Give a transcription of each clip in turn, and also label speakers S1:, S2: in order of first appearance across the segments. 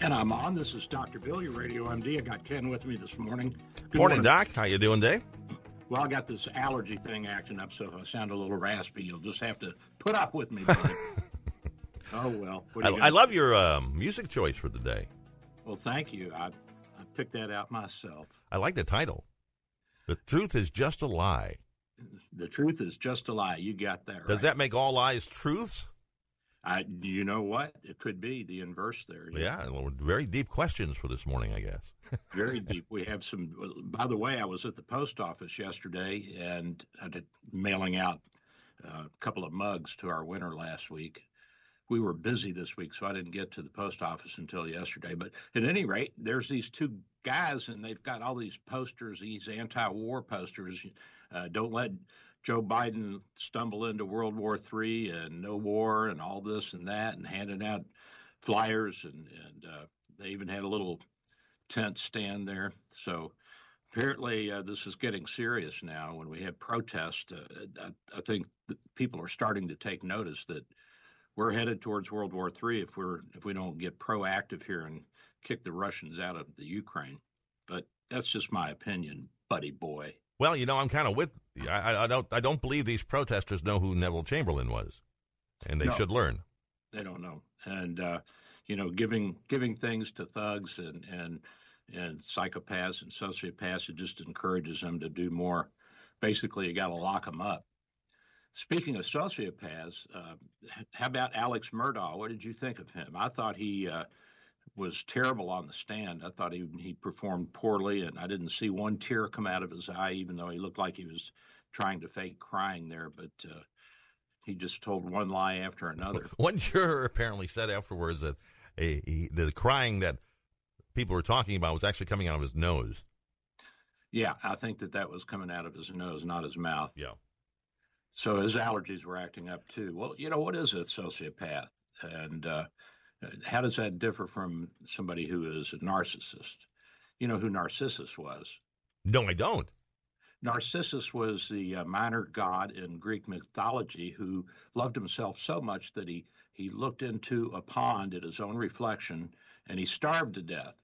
S1: And I'm on. This is Dr. Bill, your radio MD. I got Ken with me this morning.
S2: Good morning, morning, Doc. How you doing, Dave?
S1: Well, I got this allergy thing acting up, so if I sound a little raspy, you'll just have to put up with me. oh well.
S2: I, I, love your um, music choice for the day.
S1: Well, thank you. I, I picked that out myself.
S2: I like the title. The truth is just a lie.
S1: The truth is just a lie. You got that right.
S2: Does that make all lies truths?
S1: I, do you know what? It could be the inverse there.
S2: Yeah, yeah very deep questions for this morning, I guess.
S1: very deep. We have some. By the way, I was at the post office yesterday and I did mailing out a couple of mugs to our winner last week. We were busy this week, so I didn't get to the post office until yesterday. But at any rate, there's these two guys, and they've got all these posters, these anti-war posters. Uh, don't let Joe Biden stumble into World War III and no war and all this and that, and handing out flyers, and and uh, they even had a little tent stand there. So apparently, uh, this is getting serious now. When we have protests, uh, I, I, think people are starting to take notice that we're headed towards World War III if we're if we don't get proactive here and kick the Russians out of the Ukraine. But that's just my opinion, buddy boy.
S2: Well, you know, I'm kind of with. I, I, don't. I don't believe these protesters know who Neville Chamberlain was, and they no, should learn.
S1: They don't know, and uh, you know, giving giving things to thugs and and and psychopaths and sociopaths, it just encourages them to do more. Basically, you got to lock them up. Speaking of sociopaths, uh, how about Alex Murdaugh? What did you think of him? I thought he uh, was terrible on the stand. I thought he he performed poorly, and I didn't see one tear come out of his eye, even though he looked like he was trying to fake crying there. But uh, he just told one lie after another.
S2: One juror apparently said afterwards that a, he, the crying that people were talking about was actually coming out of his nose.
S1: Yeah, I think that that was coming out of his nose, not his mouth.
S2: Yeah.
S1: So his allergies were acting up too. Well, you know what is a sociopath, and uh, how does that differ from somebody who is a narcissist? You know who Narcissus was?
S2: No, I don't.
S1: Narcissus was the uh, minor god in Greek mythology who loved himself so much that he, he looked into a pond at his own reflection and he starved to death.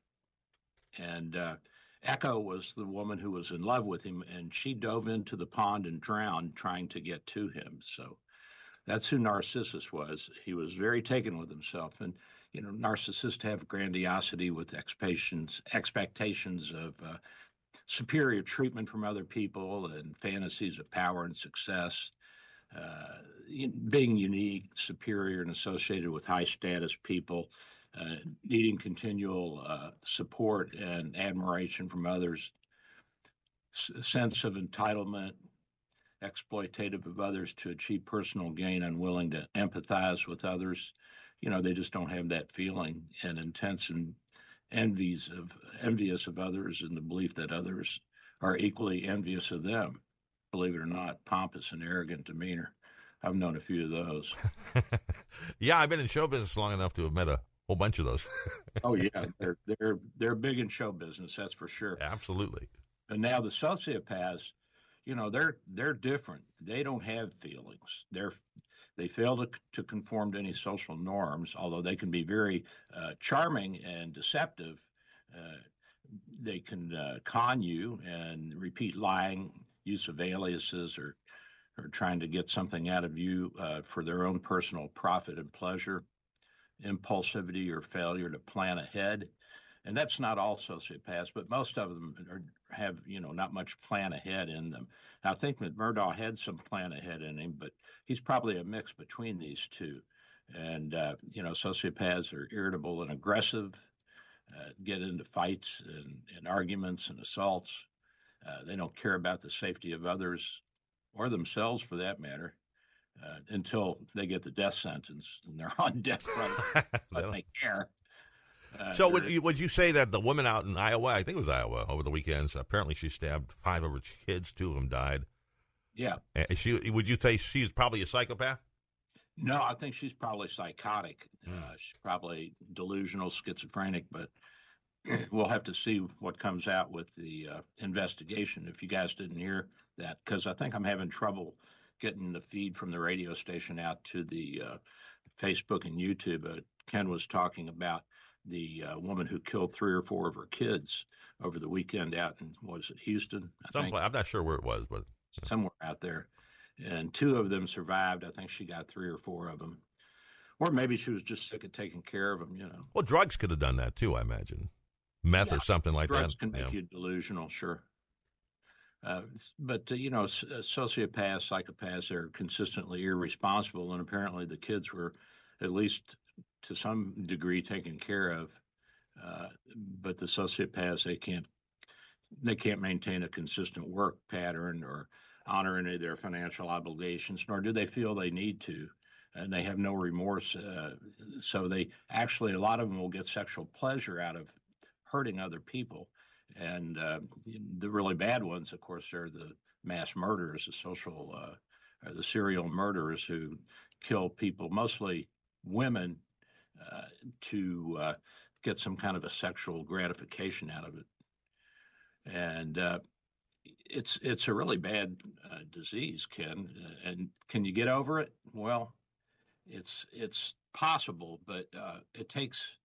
S1: And uh, Echo was the woman who was in love with him, and she dove into the pond and drowned trying to get to him. So that's who Narcissus was. He was very taken with himself, and you know, narcissists have grandiosity with expectations expectations of uh, superior treatment from other people and fantasies of power and success. Uh, being unique, superior, and associated with high status people, uh, needing continual uh, support and admiration from others, sense of entitlement, exploitative of others to achieve personal gain, unwilling to empathize with others. You know, they just don't have that feeling and intense and envies of envious of others and the belief that others are equally envious of them. Believe it or not, pompous and arrogant demeanor. I've known a few of those.
S2: yeah, I've been in show business long enough to have met a whole bunch of those.
S1: oh yeah, they're they're they're big in show business, that's for sure.
S2: Absolutely.
S1: And now the sociopaths you know they're they're different. They don't have feelings. They're they fail to, to conform to any social norms although they can be very uh, charming and deceptive. Uh, they can uh, con you and repeat lying use of aliases or or trying to get something out of you uh, for their own personal profit and pleasure. Impulsivity or failure to plan ahead and that's not all sociopaths, but most of them are, have you know not much plan ahead in them. I think that Murdaugh had some plan ahead in him, but he's probably a mix between these two. And, uh, you know, sociopaths are irritable and aggressive, uh, get into fights and, and, arguments and assaults. Uh, they don't care about the safety of others or themselves for that matter uh, until they get the death sentence and they're on death row, but they care.
S2: Uh, so would you, would you say that the woman out in Iowa, I think it was Iowa, over the weekends, apparently she stabbed five of her kids, two of them died.
S1: Yeah.
S2: Is she would you say she's probably a psychopath?
S1: No, I think she's probably psychotic. Mm. Uh, she's probably delusional, schizophrenic, but we'll have to see what comes out with the uh, investigation. If you guys didn't hear that, because I think I'm having trouble getting the feed from the radio station out to the uh, Facebook and YouTube. Uh, Ken was talking about the uh, woman who killed three or four of her kids over the weekend out in was it Houston?
S2: I I'm not sure where it was, but
S1: somewhere out there. And two of them survived. I think she got three or four of them, or maybe she was just sick of taking care of them. You know.
S2: Well, drugs could have done that too. I imagine meth yeah, or something like
S1: drugs
S2: that.
S1: Drugs can make yeah. you delusional, sure. Uh, but uh, you know, uh, sociopaths, psychopaths are consistently irresponsible, and apparently the kids were at least to some degree taken care of. Uh, but the sociopaths, they can't they can't maintain a consistent work pattern or honor any of their financial obligations, nor do they feel they need to. And they have no remorse. Uh, so they actually, a lot of them will get sexual pleasure out of hurting other people. And uh, the really bad ones, of course, are the mass murderers, the social, uh, the serial murderers who kill people, mostly women, uh, to uh, get some kind of a sexual gratification out of it. And uh, it's it's a really bad uh, disease, Ken. and can you get over it? Well, it's it's possible, but it takes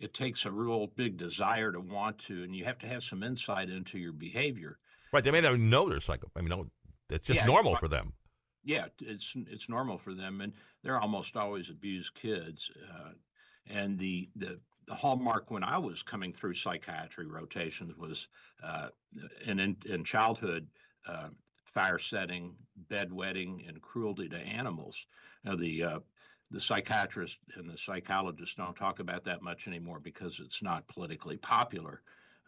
S1: it takes a real big desire to want to, and you have to have some insight into your behavior.
S2: Right. They may not know they're psycho. I mean, it's just yeah, normal for them.
S1: Yeah, it's it's normal for them, and they're almost always abused kids. Uh, and the, the the hallmark when I was coming through psychiatry rotations was uh, in, in, childhood uh, fire setting, bedwetting, and cruelty to animals. Now the uh, the psychiatrists and the psychologists don't talk about that much anymore because it's not politically popular.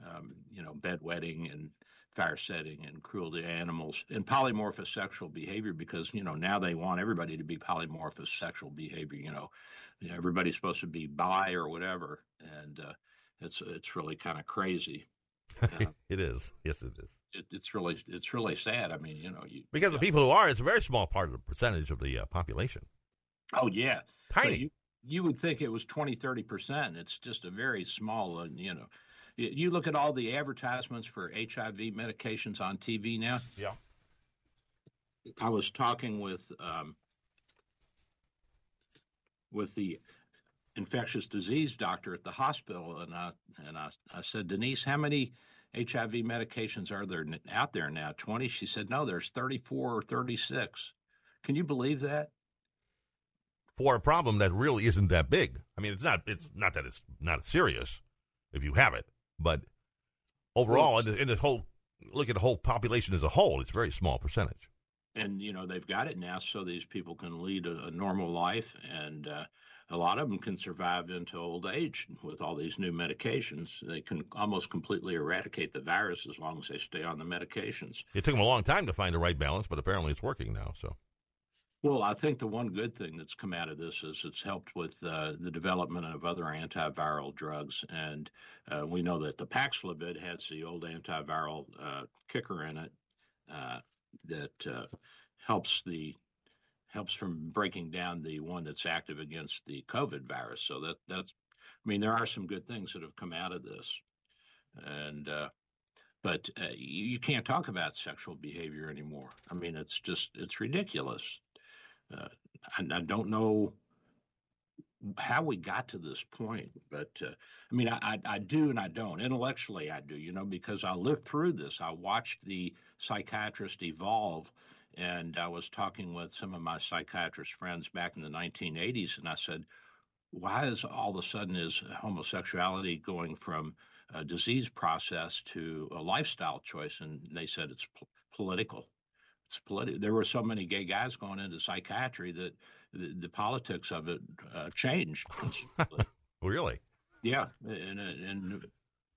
S1: Um, you know, bedwetting and fire setting and cruelty to animals and polymorphous sexual behavior because you know now they want everybody to be polymorphous sexual behavior. You know, everybody's supposed to be bi or whatever, and uh, it's it's really kind of crazy.
S2: Uh, it is. Yes, it is.
S1: It, it's really it's really sad. I mean, you know, you,
S2: because
S1: you
S2: the people who are, it's a very small part of the percentage of the uh, population.
S1: Oh yeah,
S2: tiny.
S1: You, you, would think it was 20, 30 percent. It's just a very small. You know, you look at all the advertisements for HIV medications on TV now.
S2: Yeah.
S1: I was talking with um, with the infectious disease doctor at the hospital, and I and I, I said, Denise, how many HIV medications are there out there now? Twenty? She said, No, there's thirty four or thirty six. Can you believe that?
S2: for a problem that really isn't that big. I mean, it's not it's not that it's not serious if you have it, but overall, in the, in the whole look at the whole population as a whole, it's a very small percentage.
S1: And you know they've got it now, so these people can lead a, a normal life, and uh, a lot of them can survive into old age with all these new medications. They can almost completely eradicate the virus as long as they stay on the medications.
S2: It took them a long time to find the right balance, but apparently it's working now. So
S1: well, I think the one good thing that's come out of this is it's helped with uh, the development of other antiviral drugs. And uh, we know that the Paxlovid has the old antiviral uh, kicker in it uh, that uh, helps the helps from breaking down the one that's active against the COVID virus. So that that's I mean there are some good things that have come out of this, and uh, but you can't talk about sexual behavior anymore. I mean it's just it's ridiculous. Uh, I, I, don't know how we got to this point, but uh, I mean, I, I, do and I don't. Intellectually, I do, you know, because I lived through this. I watched the psychiatrist evolve. And I was talking with some of my psychiatrist friends back in the 1980s, and I said, why is all of a sudden is homosexuality going from a disease process to a lifestyle choice? And they said it's p- political political. There were so many gay guys going into psychiatry that the, the politics of it uh, changed.
S2: really?
S1: Yeah, and and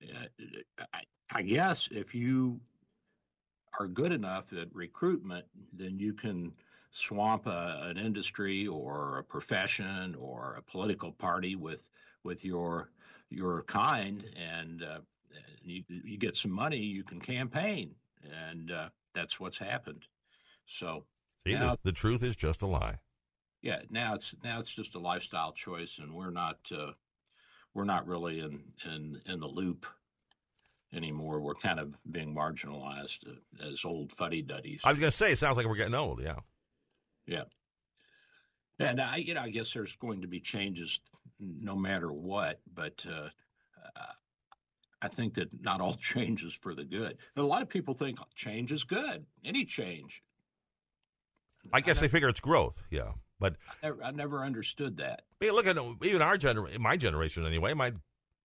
S1: uh, I, I guess if you are good enough at recruitment, then you can swamp a, an industry or a profession or a political party with with your your kind, and uh, you, you get some money, you can campaign, and uh, that's what's happened. So
S2: See, now, the, the, truth is just a lie.
S1: Yeah, now it's now it's just a lifestyle choice, and we're not uh, we're not really in in in the loop anymore. We're kind of being marginalized as old fuddy duddies.
S2: I was going to say, it sounds like we're getting old. Yeah.
S1: Yeah. And I, you know, I guess there's going to be changes no matter what, but uh, I think that not all change is for the good. And a lot of people think change is good, any change.
S2: I guess I never, they figure it's growth, yeah. But
S1: I never, I never understood that.
S2: I mean, look at even our generation, my generation anyway. My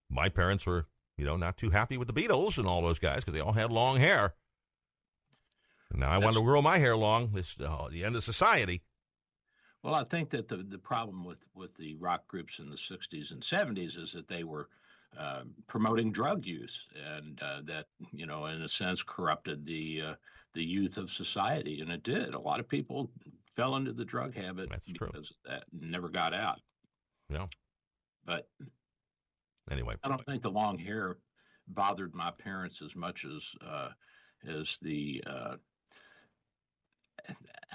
S2: my parents were, you know, not too happy with the Beatles and all those guys because they all had long hair. And now I want to grow my hair long. This uh, the end of society.
S1: Well, I think that the the problem with with the rock groups in the '60s and '70s is that they were uh, promoting drug use, and uh, that you know, in a sense, corrupted the uh, the youth of society, and it did. A lot of people fell into the drug habit
S2: That's
S1: because
S2: true.
S1: that never got out.
S2: Yeah.
S1: But
S2: anyway,
S1: I don't think the long hair bothered my parents as much as uh, as the uh,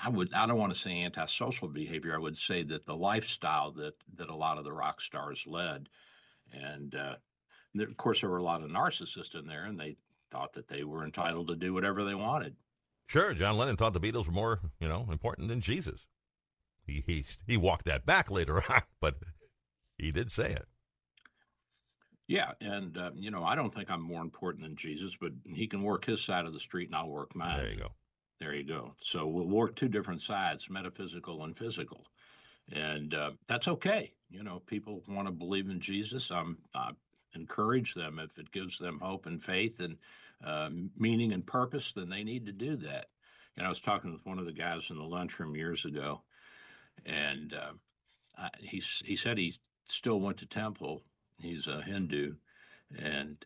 S1: I would I don't want to say antisocial behavior. I would say that the lifestyle that that a lot of the rock stars led, and uh, there, of course there were a lot of narcissists in there, and they thought that they were entitled to do whatever they wanted.
S2: Sure, John Lennon thought the Beatles were more you know important than Jesus. He he he walked that back later on, but he did say it.
S1: Yeah, and uh, you know I don't think I'm more important than Jesus, but he can work his side of the street, and I'll work mine.
S2: There you go.
S1: There you go. So we'll work two different sides, metaphysical and physical, and uh, that's okay. You know, people want to believe in Jesus. I'm I encourage them if it gives them hope and faith and uh, meaning and purpose, then they need to do that. And I was talking with one of the guys in the lunchroom years ago, and uh, I, he he said he still went to temple. He's a Hindu, and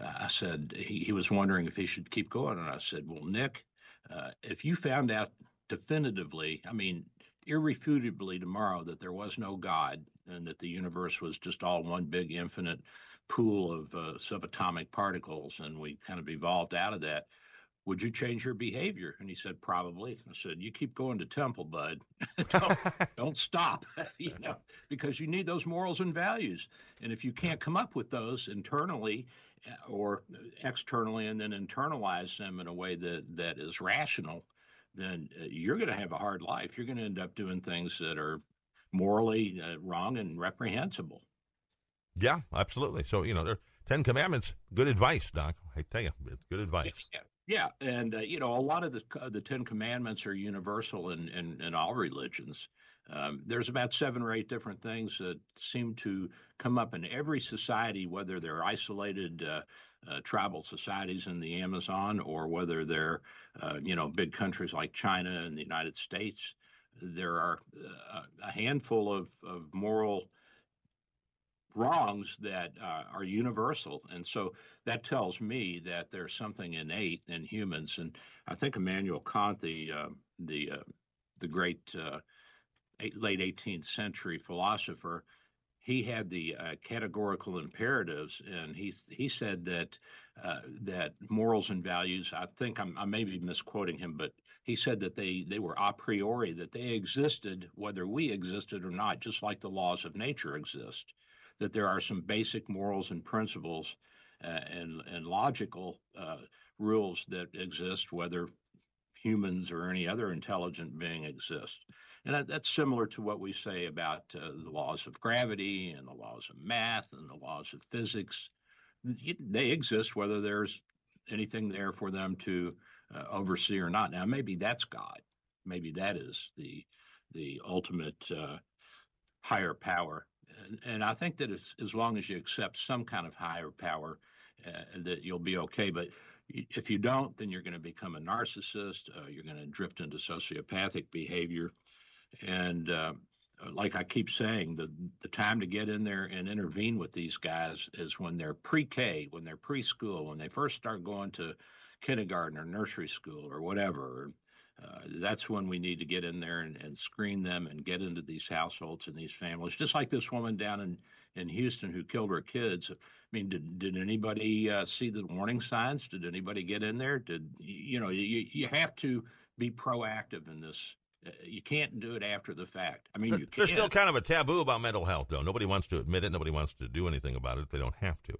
S1: I said he, he was wondering if he should keep going, and I said, "Well, Nick, uh, if you found out definitively, I mean, irrefutably tomorrow that there was no God and that the universe was just all one big infinite pool of uh, subatomic particles and we kind of evolved out of that, would you change your behavior? And he said, probably. I said, you keep going to temple, bud. don't, don't stop, you know, because you need those morals and values. And if you can't come up with those internally uh, or externally and then internalize them in a way that, that is rational, then uh, you're going to have a hard life. You're going to end up doing things that are morally uh, wrong and reprehensible.
S2: Yeah, absolutely. So, you know, there are Ten Commandments, good advice, Doc. I tell you, it's good advice.
S1: Yeah, yeah. and uh, you know, a lot of the uh, the Ten Commandments are universal in in, in all religions. Um, there's about seven or eight different things that seem to come up in every society, whether they're isolated uh, uh, tribal societies in the Amazon or whether they're, uh, you know, big countries like China and the United States. There are uh, a handful of, of moral wrongs that uh, are universal. And so that tells me that there's something innate in humans. And I think Immanuel Kant, the uh, the uh, the great uh, late 18th century philosopher, he had the uh, categorical imperatives, and he he said that uh, that morals and values. I think I'm, I may be misquoting him, but he said that they they were a priori, that they existed whether we existed or not, just like the laws of nature exist that there are some basic morals and principles uh, and, and logical uh, rules that exist, whether humans or any other intelligent being exist. And that, that's similar to what we say about uh, the laws of gravity and the laws of math and the laws of physics. They exist whether there's anything there for them to uh, oversee or not. Now, maybe that's God. Maybe that is the the ultimate uh, higher power and, and I think that as long as you accept some kind of higher power, uh, that you'll be okay. But if you don't, then you're going to become a narcissist. Uh, you're going to drift into sociopathic behavior, and uh, like I keep saying, the the time to get in there and intervene with these guys is when they're pre-K, when they're preschool, when they first start going to kindergarten or nursery school or whatever. Uh, that's when we need to get in there and, and, screen them and get into these households and these families. Just like this woman down in, in Houston who killed her kids. I mean, did did anybody uh, see the warning signs? Did anybody get in there? Did you know you you have to be proactive in this. Uh, you can't do it after the fact. I mean, you
S2: There's still kind of a taboo about mental health, though. Nobody wants to admit it. Nobody wants to do anything about it. They don't have to.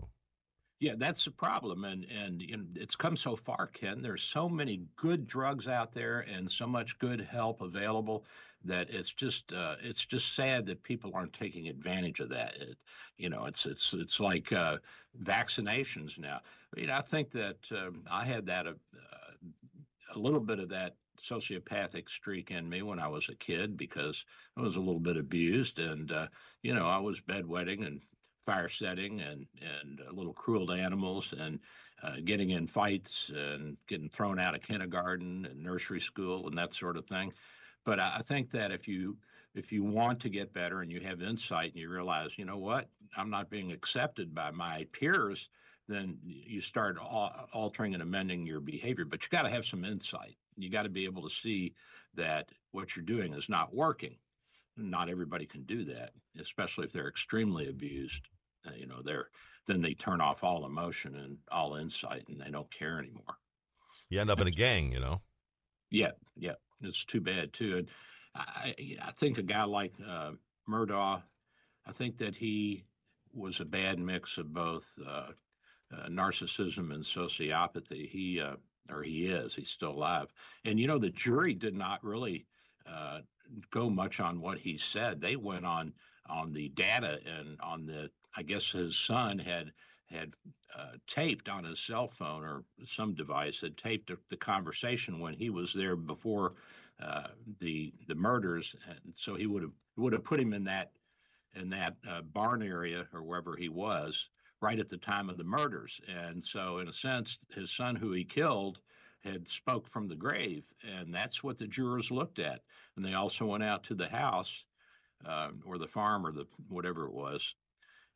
S1: Yeah, that's the problem, and and you know, it's come so far, Ken. There's so many good drugs out there, and so much good help available that it's just uh, it's just sad that people aren't taking advantage of that. It, you know, it's it's it's like uh, vaccinations now. I mean, I think that um, I had that a, uh, a little bit of that sociopathic streak in me when I was a kid because I was a little bit abused, and uh, you know, I was bedwetting and fire setting and and a little cruel to animals and uh, getting in fights and getting thrown out of kindergarten and nursery school and that sort of thing. But I think that if you if you want to get better and you have insight and you realize, you know what, I'm not being accepted by my peers, then you start altering and amending your behavior. But you got to have some insight. You got to be able to see that what you're doing is not working. Not everybody can do that, especially if they're extremely abused. Uh, you know, they're then they turn off all emotion and all insight, and they don't care anymore.
S2: You end up in a gang, you know.
S1: Yeah, yeah, it's too bad too. And I, I think a guy like uh, Murdaugh, I think that he was a bad mix of both uh, uh, narcissism and sociopathy. He uh, or he is, he's still alive. And you know, the jury did not really uh, go much on what he said. They went on on the data and on the I guess his son had had uh, taped on his cell phone or some device had taped the conversation when he was there before uh, the the murders, and so he would have would have put him in that in that uh, barn area or wherever he was right at the time of the murders, and so in a sense, his son who he killed had spoke from the grave, and that's what the jurors looked at, and they also went out to the house uh, or the farm or the whatever it was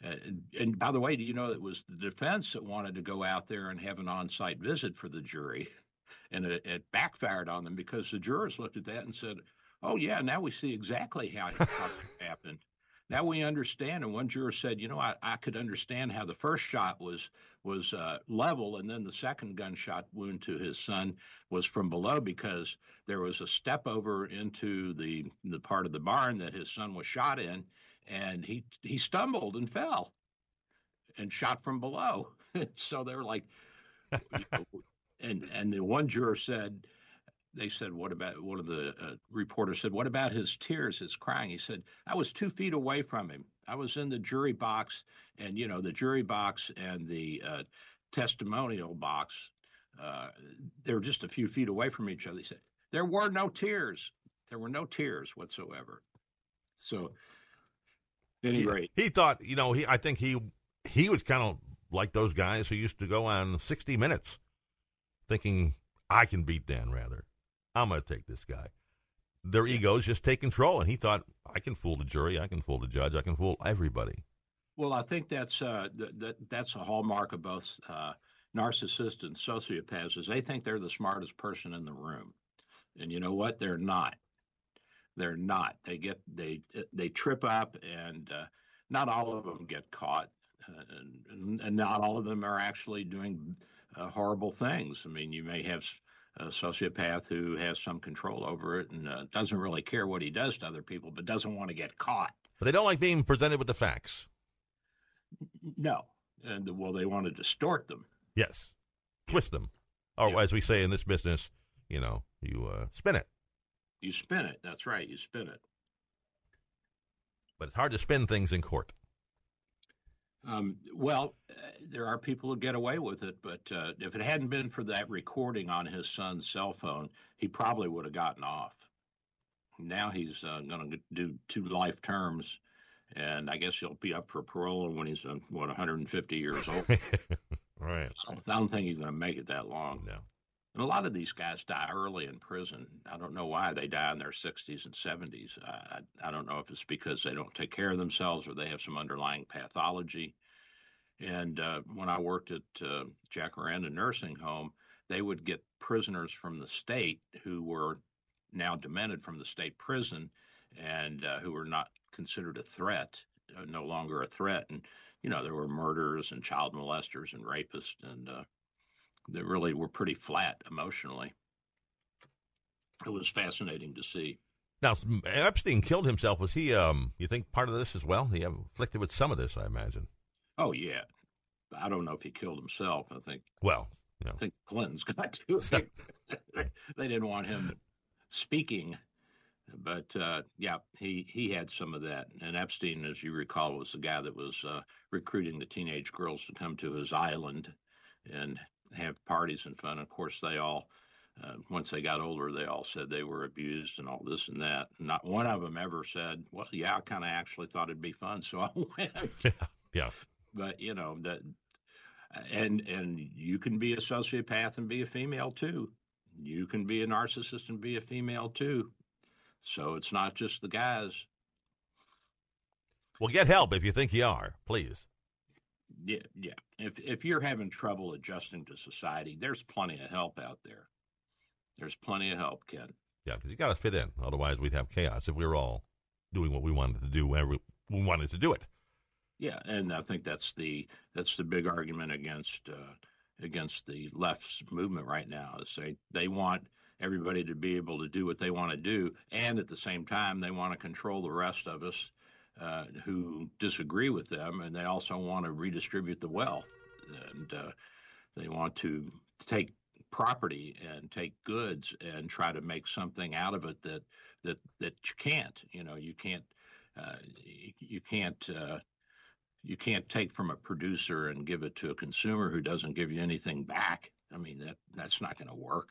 S1: and, and, by the way, do you know it was the defense that wanted to go out there and have an on-site visit for the jury, and it, it backfired on them because the jurors looked at that and said, "Oh yeah, now we see exactly how, it happened. Now we understand." And one juror said, "You know, I, I could understand how the first shot was was uh, level, and then the second gunshot wound to his son was from below because there was a step over into the the part of the barn that his son was shot in." And he he stumbled and fell and shot from below. so they were like, and and the one juror said, they said, what about one of the uh, reporters said, what about his tears, his crying? He said, I was two feet away from him. I was in the jury box, and you know the jury box and the uh, testimonial box, uh, they were just a few feet away from each other. He said there were no tears. There were no tears whatsoever. So any rate,
S2: he, thought, you know, he I think he he was kind of like those guys who used to go on 60 Minutes, thinking I can beat Dan Rather. I'm going to take this guy. Their egos just take control, and he thought I can fool the jury, I can fool the judge, I can fool everybody.
S1: Well, I think that's uh, that that's a hallmark of both uh, narcissists and sociopaths is they think they're the smartest person in the room, and you know what? They're not. They're not. They get they they trip up, and uh, not all of them get caught, uh, and, and, not all of them are actually doing uh, horrible things. I mean, you may have a sociopath who has some control over it and uh, doesn't really care what he does to other people, but doesn't want to get caught.
S2: But they don't like being presented with the facts.
S1: No, and well, they want to distort them.
S2: Yes, twist them, or yeah. as we say in this business, you know, you uh, spin it.
S1: You spin it. That's right. You spin it.
S2: But it's hard to spin things in court.
S1: Um, well, uh, there are people who get away with it, but uh, if it hadn't been for that recording on his son's cell phone, he probably would have gotten off. Now he's uh, going to do two life terms, and I guess he'll be up for parole when he's uh, what 150 years old.
S2: right.
S1: I don't think he's going to make it that long.
S2: No.
S1: And a lot of these guys die early in prison. I don't know why they die in their 60s and 70s. I, I don't know if it's because they don't take care of themselves or they have some underlying pathology. And uh, when I worked at uh, Jacaranda Nursing Home, they would get prisoners from the state who were now demented from the state prison and uh, who were not considered a threat, uh, no longer a threat. And, you know, there were murderers and child molesters and rapists, and they really were pretty flat emotionally. It was fascinating to see.
S2: Now, Epstein killed himself. Was he, um, you think, part of this as well? He afflicted with some of this, I imagine.
S1: Oh, yeah. I don't know if he killed himself. I think.
S2: Well,
S1: you know. I think Clinton's got to. they didn't want him speaking, but uh, yeah, he he had some of that. And Epstein, as you recall, was the guy that was uh, recruiting the teenage girls to come to his island and have parties and fun. Of course, they all. Uh, once they got older, they all said they were abused and all this and that. Not one of them ever said, "Well, yeah, I kind of actually thought it'd be fun, so I went."
S2: Yeah, yeah
S1: but you know that and and you can be a sociopath and be a female too you can be a narcissist and be a female too so it's not just the guys
S2: well get help if you think you are please
S1: yeah yeah. If if you're having trouble adjusting to society there's plenty of help out there. There's plenty of help ken.
S2: Yeah because you got to fit in. Otherwise we'd have chaos if we were all doing what we wanted to do whenever we wanted to do it.
S1: Yeah, and I think that's the that's the big argument against uh, against the left's movement right now is they they want everybody to be able to do what they want to do, and at the same time they want to control the rest of us uh, who disagree with them, and they also want to redistribute the wealth, and uh, they want to take property and take goods and try to make something out of it that that that you can't. You know, you can't. Uh, you can't uh, you can't take from a producer and give it to a consumer who doesn't give you anything back. I mean that that's not going to work.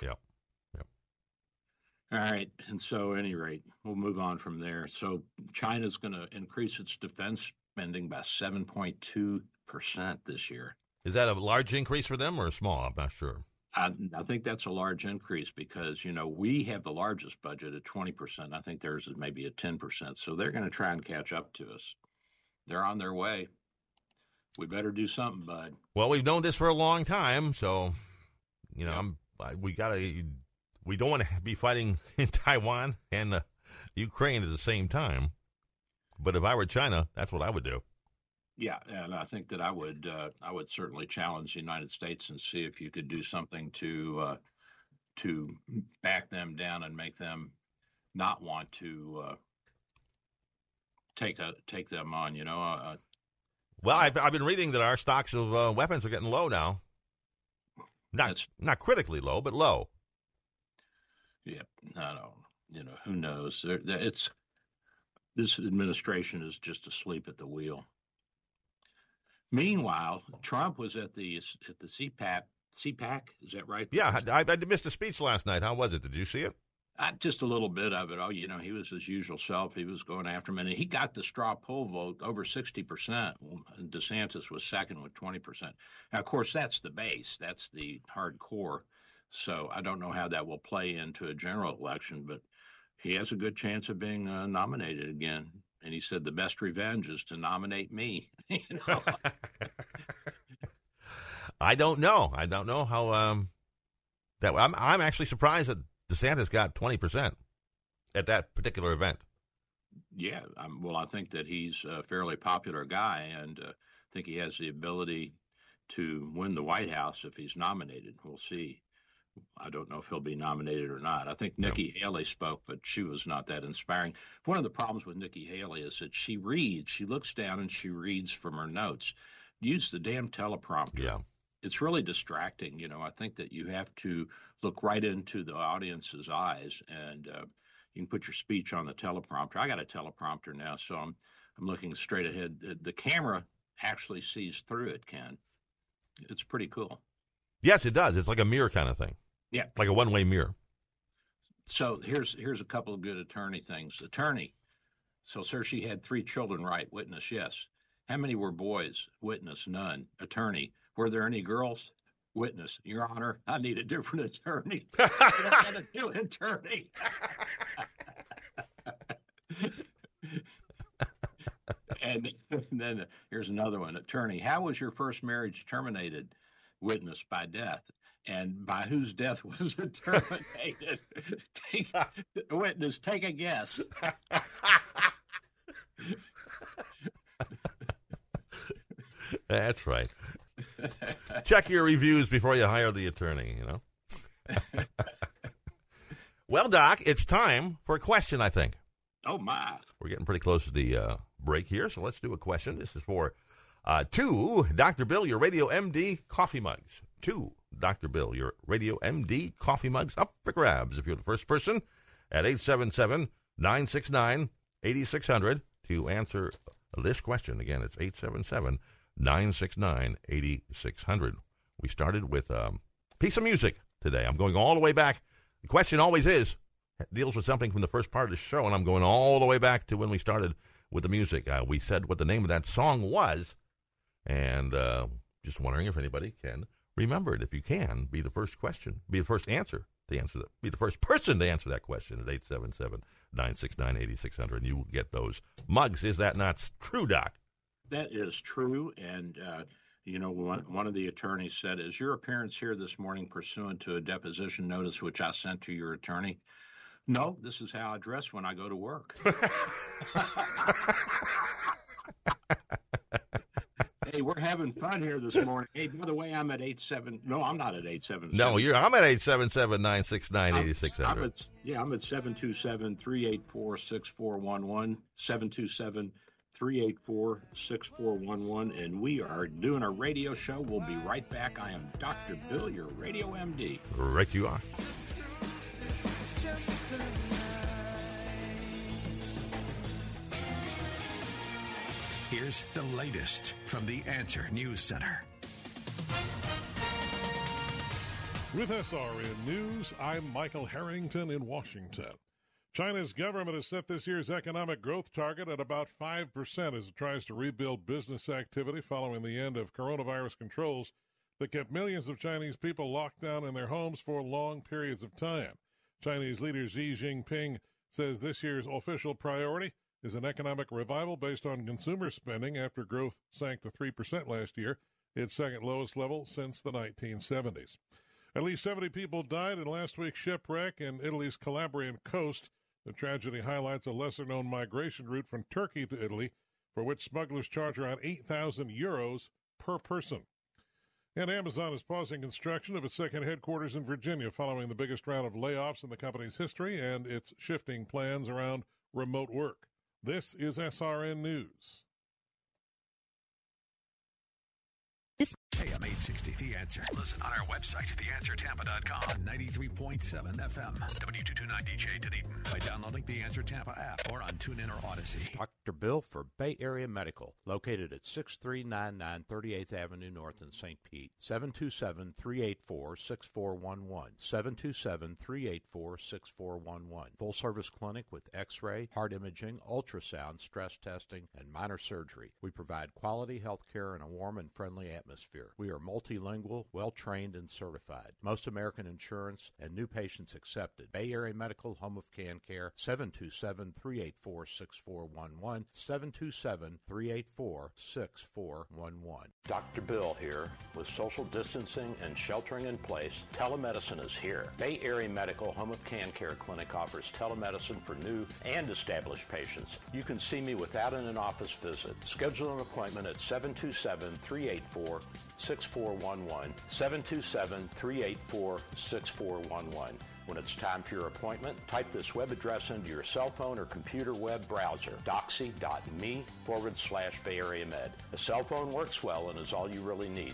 S1: All right, and so any rate, we'll move on from there. So China's going to increase its defense spending by 7.2 percent this year.
S2: Is that a large increase for them or a small? I'm not sure.
S1: I, I, think that's a large increase because you know we have the largest budget at 20 percent. I think theirs is maybe at 10 percent. So they're going to try and catch up to us. They're on their way we better do something, bud.
S2: Well, we've known this for a long time, so you know, I'm I, we gotta. We don't want to be fighting in Taiwan and uh, Ukraine at the same time. But if I were China, that's what I would do.
S1: Yeah, and I think that I would. Uh, I would certainly challenge the United States and see if you could do something to uh, to back them down and make them not want to uh, take a, take them on. You know, uh,
S2: well, I've, I've been reading that our stocks of uh, weapons are getting low now. Not not critically low, but low.
S1: Yeah, I don't. You know, who knows? It's this administration is just asleep at the wheel. Meanwhile, Trump was at the at the CPAC. CPAC is that right?
S2: Yeah, I, I missed a speech last night. How was it? Did you see it?
S1: Uh, just a little bit of it. Oh, you know, he was his usual self. He was going after him, and he got the straw poll vote over 60%. And DeSantis was second with 20%. Now, of course, that's the base, that's the hardcore. So I don't know how that will play into a general election, but he has a good chance of being uh, nominated again. And he said the best revenge is to nominate me. you know?
S2: I don't know. I don't know how um, that. I'm I'm actually surprised that DeSantis got 20% at that particular event.
S1: Yeah, um, well, I think that he's a fairly popular guy, and uh, I think he has the ability to win the White House if he's nominated. We'll see. I don't know if he'll be nominated or not. I think Nikki no. Haley spoke, but she was not that inspiring. One of the problems with Nikki Haley is that she reads, she looks down and she reads from her notes. Use the damn teleprompter.
S2: Yeah.
S1: It's really distracting. You know, I think that you have to look right into the audience's eyes, and uh, you can put your speech on the teleprompter. I got a teleprompter now, so I'm I'm looking straight ahead. The, the camera actually sees through it. Ken, it's pretty cool.
S2: Yes, it does. It's like a mirror kind of thing.
S1: Yeah,
S2: like a one-way mirror.
S1: So here's here's a couple of good attorney things. Attorney. So, sir, she had three children, right? Witness, yes. How many were boys? Witness, none. Attorney, were there any girls? Witness, Your Honor, I need a different attorney. a new attorney. and then here's another one. Attorney, how was your first marriage terminated? Witness by death. And by whose death was it terminated? take, witness, take a guess.
S2: That's right. Check your reviews before you hire the attorney, you know. well, Doc, it's time for a question, I think.
S1: Oh, my.
S2: We're getting pretty close to the uh, break here, so let's do a question. This is for uh, two Dr. Bill, your Radio MD coffee mugs. Two Dr. Bill, your Radio MD coffee mugs up for grabs if you're the first person at 877 969 8600 to answer this question. Again, it's 877 969 8600. We started with a um, piece of music today. I'm going all the way back. The question always is deals with something from the first part of the show, and I'm going all the way back to when we started with the music. Uh, we said what the name of that song was, and uh, just wondering if anybody can remember it. If you can, be the first question, be the first answer to answer that, be the first person to answer that question at 877 969 8600, and you will get those mugs. Is that not true, Doc?
S1: That is true, and uh, you know, one, one of the attorneys said, "Is your appearance here this morning pursuant to a deposition notice which I sent to your attorney?" No, this is how I dress when I go to work. hey, we're having fun here this morning. Hey, by the way, I'm at eight seven. No, I'm not at eight seven.
S2: No, you're. I'm at eight seven seven nine six nine eighty six hundred.
S1: Yeah, I'm at seven two seven three eight four six four one one seven two seven. 384 6411, and we are doing a radio show. We'll be right back. I am Dr. Bill, your radio MD.
S2: Right, you are.
S3: Here's the latest from the Answer News Center.
S4: With SRN News, I'm Michael Harrington in Washington. China's government has set this year's economic growth target at about 5% as it tries to rebuild business activity following the end of coronavirus controls that kept millions of Chinese people locked down in their homes for long periods of time. Chinese leader Xi Jinping says this year's official priority is an economic revival based on consumer spending after growth sank to 3% last year, its second lowest level since the 1970s. At least 70 people died in last week's shipwreck in Italy's Calabrian coast. The tragedy highlights a lesser known migration route from Turkey to Italy, for which smugglers charge around 8,000 euros per person. And Amazon is pausing construction of its second headquarters in Virginia following the biggest round of layoffs in the company's history and its shifting plans around remote work. This is SRN News.
S3: This AM 860 The Answer. Listen on our website, theanswertampa.com, 93.7 FM, W229DJ Dunedin, by downloading the Answer Tampa app or on TuneIn or Odyssey.
S5: Dr. Bill for Bay Area Medical, located at 6399 38th Avenue North in St. Pete, 727 384 6411. 727 384 6411. Full service clinic with x ray, heart imaging, ultrasound, stress testing, and minor surgery. We provide quality health care in a warm and friendly atmosphere. We are multilingual, well trained, and certified. Most American insurance and new patients accepted. Bay Area Medical Home of Can Care, 727 384 6411. 727 384 6411.
S6: Dr. Bill here. With social distancing and sheltering in place, telemedicine is here. Bay Area Medical Home of Can Care Clinic offers telemedicine for new and established patients. You can see me without an in-office visit. Schedule an appointment at 727 384 6411. 727 384 6411. When it's time for your appointment, type this web address into your cell phone or computer web browser, doxy.me forward slash Bay Area Med. A cell phone works well and is all you really need.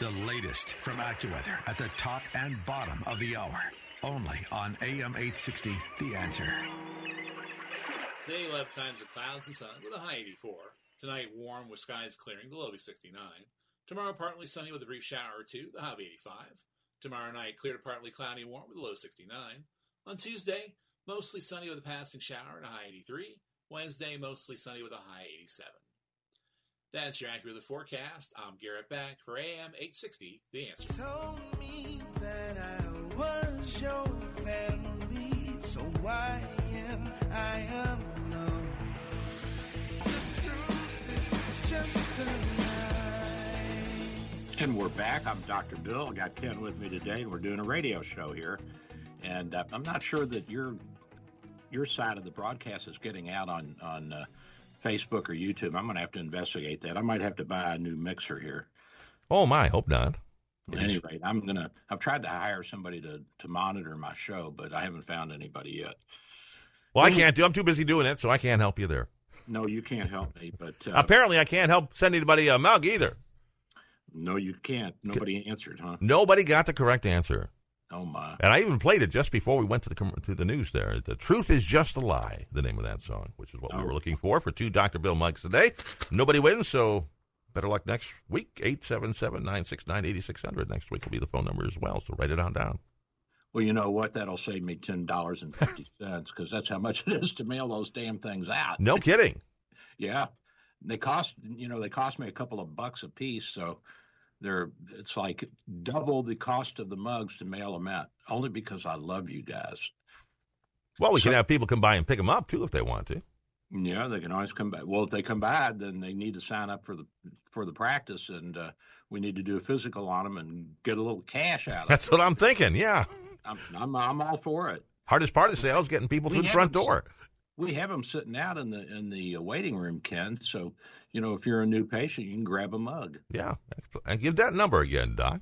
S3: The latest from AccuWeather at the top and bottom of the hour. Only on AM 860, The Answer.
S7: Today we'll have times of clouds and sun with a high 84. Tonight warm with skies clearing, the low be 69. Tomorrow partly sunny with a brief shower or two, the high be 85. Tomorrow night clear to partly cloudy and warm with a low 69. On Tuesday, mostly sunny with a passing shower and a high 83. Wednesday, mostly sunny with a high 87. That's your accurate forecast. I'm Garrett Beck for AM 860, The Answer.
S8: Told me that I was your family, so why am I alone? The truth is just a lie.
S1: And we're back. I'm Dr. Bill. I got Ken with me today, and we're doing a radio show here. And uh, I'm not sure that your your side of the broadcast is getting out on on uh, Facebook or YouTube. I'm going to have to investigate that. I might have to buy a new mixer here.
S2: Oh my, hope not.
S1: At any rate, I'm gonna. I've tried to hire somebody to to monitor my show, but I haven't found anybody yet.
S2: Well, I can't do. I'm too busy doing it, so I can't help you there.
S1: No, you can't help me. But uh,
S2: Apparently, I can't help send anybody a mug either.
S1: no, you can't. Nobody answered, huh?
S2: Nobody got the correct answer,
S1: Oh my.
S2: and I even played it just before we went to the to the news. There, the truth is just a lie. The name of that song, which is what we
S1: Oh.
S2: were looking for for two Dr. Bill mugs today. Nobody wins, so better luck next week. 877-969-8600. Next week will be the phone number as well. So write it on down.
S1: Well, you know what? That'll save me ten dollars and fifty cents because that's how much it is to mail those damn things out.
S2: No kidding.
S1: Yeah, they cost you know they cost me a couple of bucks a piece, so they're it's like double the cost of the mugs to mail them out. Only because I love you guys.
S2: Well, we
S1: So-
S2: can have people come by and pick them up too if they want to.
S1: Yeah, they can always come back. Well, if they come by, then they need to sign up for the for the practice, and uh, we need to do a physical on them and get a little cash out of it.
S2: That's what I'm thinking. Yeah.
S1: I'm, I'm I'm all for it.
S2: Hardest part of sales getting people
S1: We
S2: through the front
S1: them-
S2: door.
S1: We have them sitting out in the in the waiting room, Ken. So you know if you're a new patient, you can grab a mug.
S2: Yeah. And give that number again, Doc.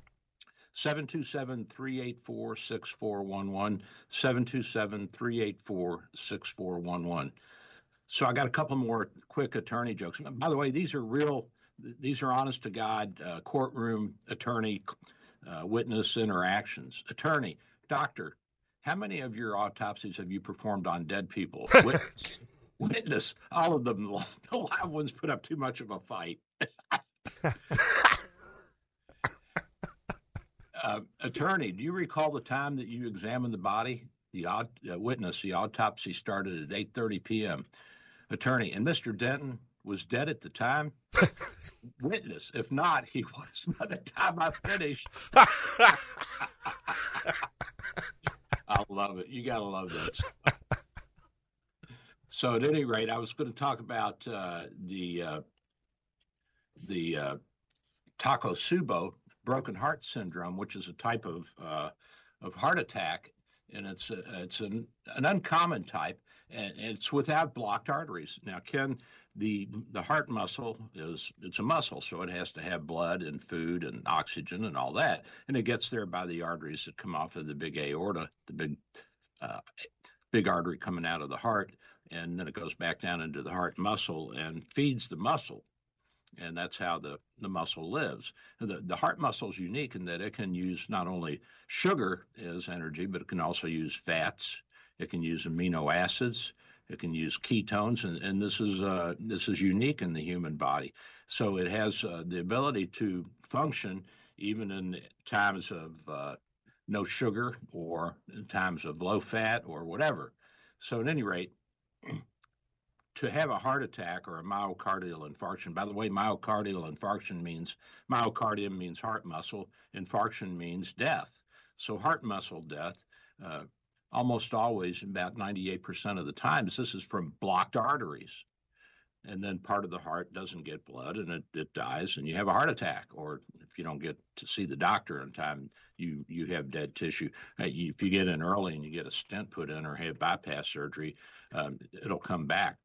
S1: 727-384-6411 727-384-6411 so i got a couple more quick attorney jokes by the way these are real these are honest to god uh, courtroom attorney uh, witness interactions attorney doctor how many of your autopsies have you performed on dead people witness, witness all of them the live ones put up too much of a fight uh, attorney, do you recall the time that you examined the body? The aut- uh, witness, the autopsy started at 8:30 p.m. Attorney, and Mr. Denton was dead at the time. witness, if not, he was by the time I finished. I love it. You gotta love that. So, at any rate, I was going to talk about uh, the uh, the uh, Takotsubo broken heart syndrome, which is a type of uh, of heart attack, and it's a, it's an, an uncommon type, and it's without blocked arteries. Now, Ken, the the heart muscle is it's a muscle, so it has to have blood and food and oxygen and all that, and it gets there by the arteries that come off of the big aorta, the big uh, big artery coming out of the heart, and then it goes back down into the heart muscle and feeds the muscle and that's how the, the muscle lives. The, the heart muscle is unique in that it can use not only sugar as energy, but it can also use fats. It can use amino acids. It can use ketones, and, and this is uh, this is unique in the human body. So it has uh, the ability to function even in times of uh, no sugar or in times of low fat or whatever. So at any rate, to have a heart attack or a myocardial infarction. By the way, myocardial infarction means myocardium means heart muscle, infarction means death. So heart muscle death, uh, almost always, about 98% of the times, this is from blocked arteries. and then part of the heart doesn't get blood and it, it dies and you have a heart attack or if you don't get to see the doctor in time you you have dead tissue uh, if you get in early and you get a stent put in or have bypass surgery um, it'll come back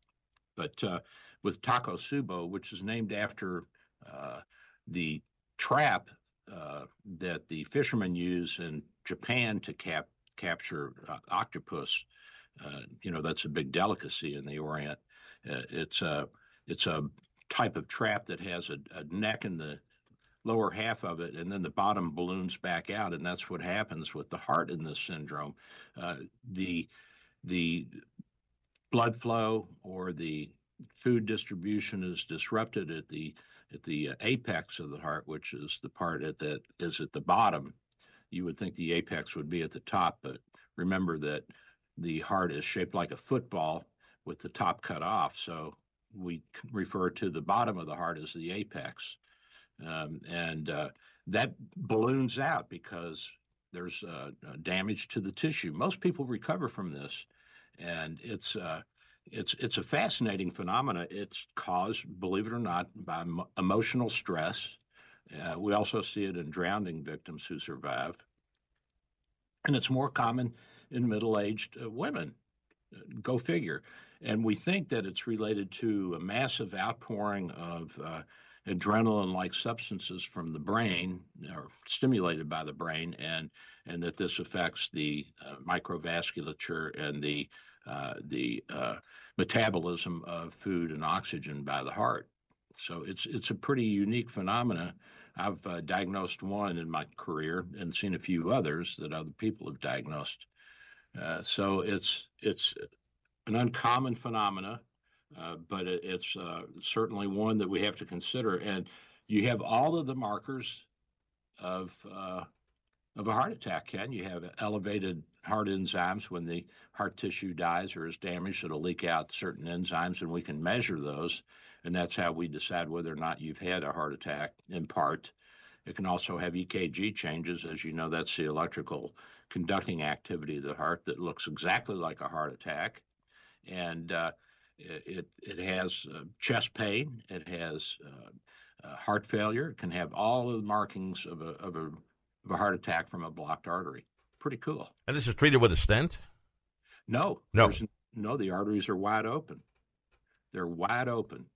S1: but uh, with takotsubo which is named after uh, the trap uh, that the fishermen use in japan to cap capture uh, octopus uh, you know that's a big delicacy in the orient uh, it's a it's a type of trap that has a, a neck in the lower half of it, and then the bottom balloons back out, and that's what happens with the heart in this syndrome. Uh, the the blood flow or the food distribution is disrupted at the at the apex of the heart, which is the part at that is at the bottom. You would think the apex would be at the top, but remember that the heart is shaped like a football with the top cut off. So we refer to the bottom of the heart as the apex. Um, and uh, that balloons out because there's uh, damage to the tissue. Most people recover from this, and it's uh, it's it's a fascinating phenomena. It's caused, believe it or not, by emotional stress. Uh, we also see it in drowning victims who survive, and it's more common in middle-aged uh, women. Go figure. And we think that it's related to a massive outpouring of uh, adrenaline like substances from the brain or stimulated by the brain, and, and that this affects the uh, microvasculature and the, uh, the uh, metabolism of food and oxygen by the heart. So it's, it's a pretty unique phenomena. I've uh, diagnosed one in my career and seen a few others that other people have diagnosed. Uh, so it's it's an uncommon phenomena, uh, but it, it's uh, certainly one that we have to consider. And you have all of the markers of uh, of a heart attack. Ken, you have elevated heart enzymes when the heart tissue dies or is damaged. It'll leak out certain enzymes, and we can measure those, and that's how we decide whether or not you've had a heart attack. In part, it can also have EKG changes, as you know. That's the electrical conducting activity of the heart that looks exactly like a heart attack and it it has uh, chest pain, it has uh, uh, heart failure, it can have all of the markings of a of a of a heart attack from a blocked artery. Pretty cool.
S2: And this is treated with a stent?
S1: No,
S2: no,
S1: no. The arteries are wide open. They're wide open.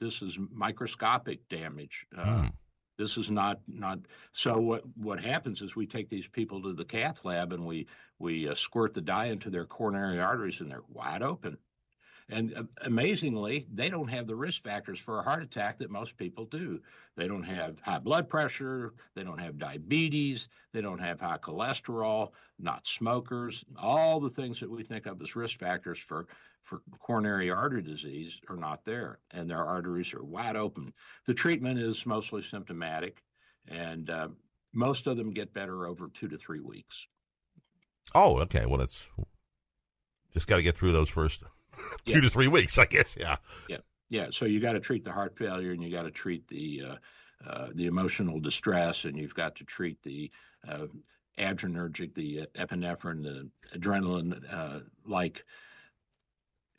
S1: This is microscopic damage. Mm. This is not not. So what what happens is we take these people to the cath lab and we we uh, squirt the dye into their coronary arteries and they're wide open. And uh, amazingly, they don't have the risk factors for a heart attack that most people do. They don't have high blood pressure, they don't have diabetes, they don't have high cholesterol, not smokers. All the things that we think of as risk factors for for coronary artery disease are not there, and their arteries are wide open. The treatment is mostly symptomatic, and uh, most of them get better over two to three weeks.
S2: Oh, okay. Well, it's just got to get through those first two yeah. to three weeks, I guess. Yeah.
S1: Yeah. Yeah. So you got to treat the heart failure, and you got to treat the uh, uh, the emotional distress, and you've got to treat the uh, adrenergic, the epinephrine, the adrenaline uh, like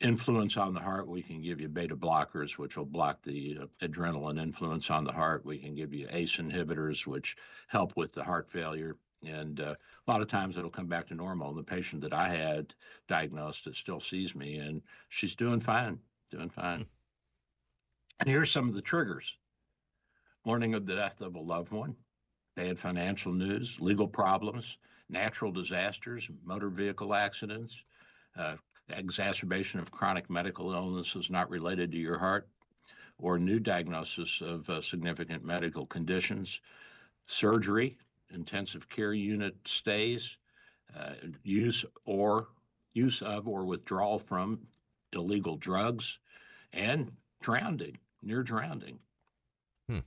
S1: influence on the heart, we can give you beta blockers, which will block the uh, adrenaline influence on the heart. We can give you ACE inhibitors, which help with the heart failure. And uh, a lot of times it'll come back to normal. And the patient that I had diagnosed it still sees me, and she's doing fine, doing fine. Hmm. And here's some of the triggers learning of the death of a loved one, bad financial news, legal problems, natural disasters, motor vehicle accidents, uh, exacerbation of chronic medical illnesses not related to your heart, or new diagnosis of uh, significant medical conditions, surgery, intensive care unit stays, uh, use or use of or withdrawal from illegal drugs, and drowning, near drowning. Hmm.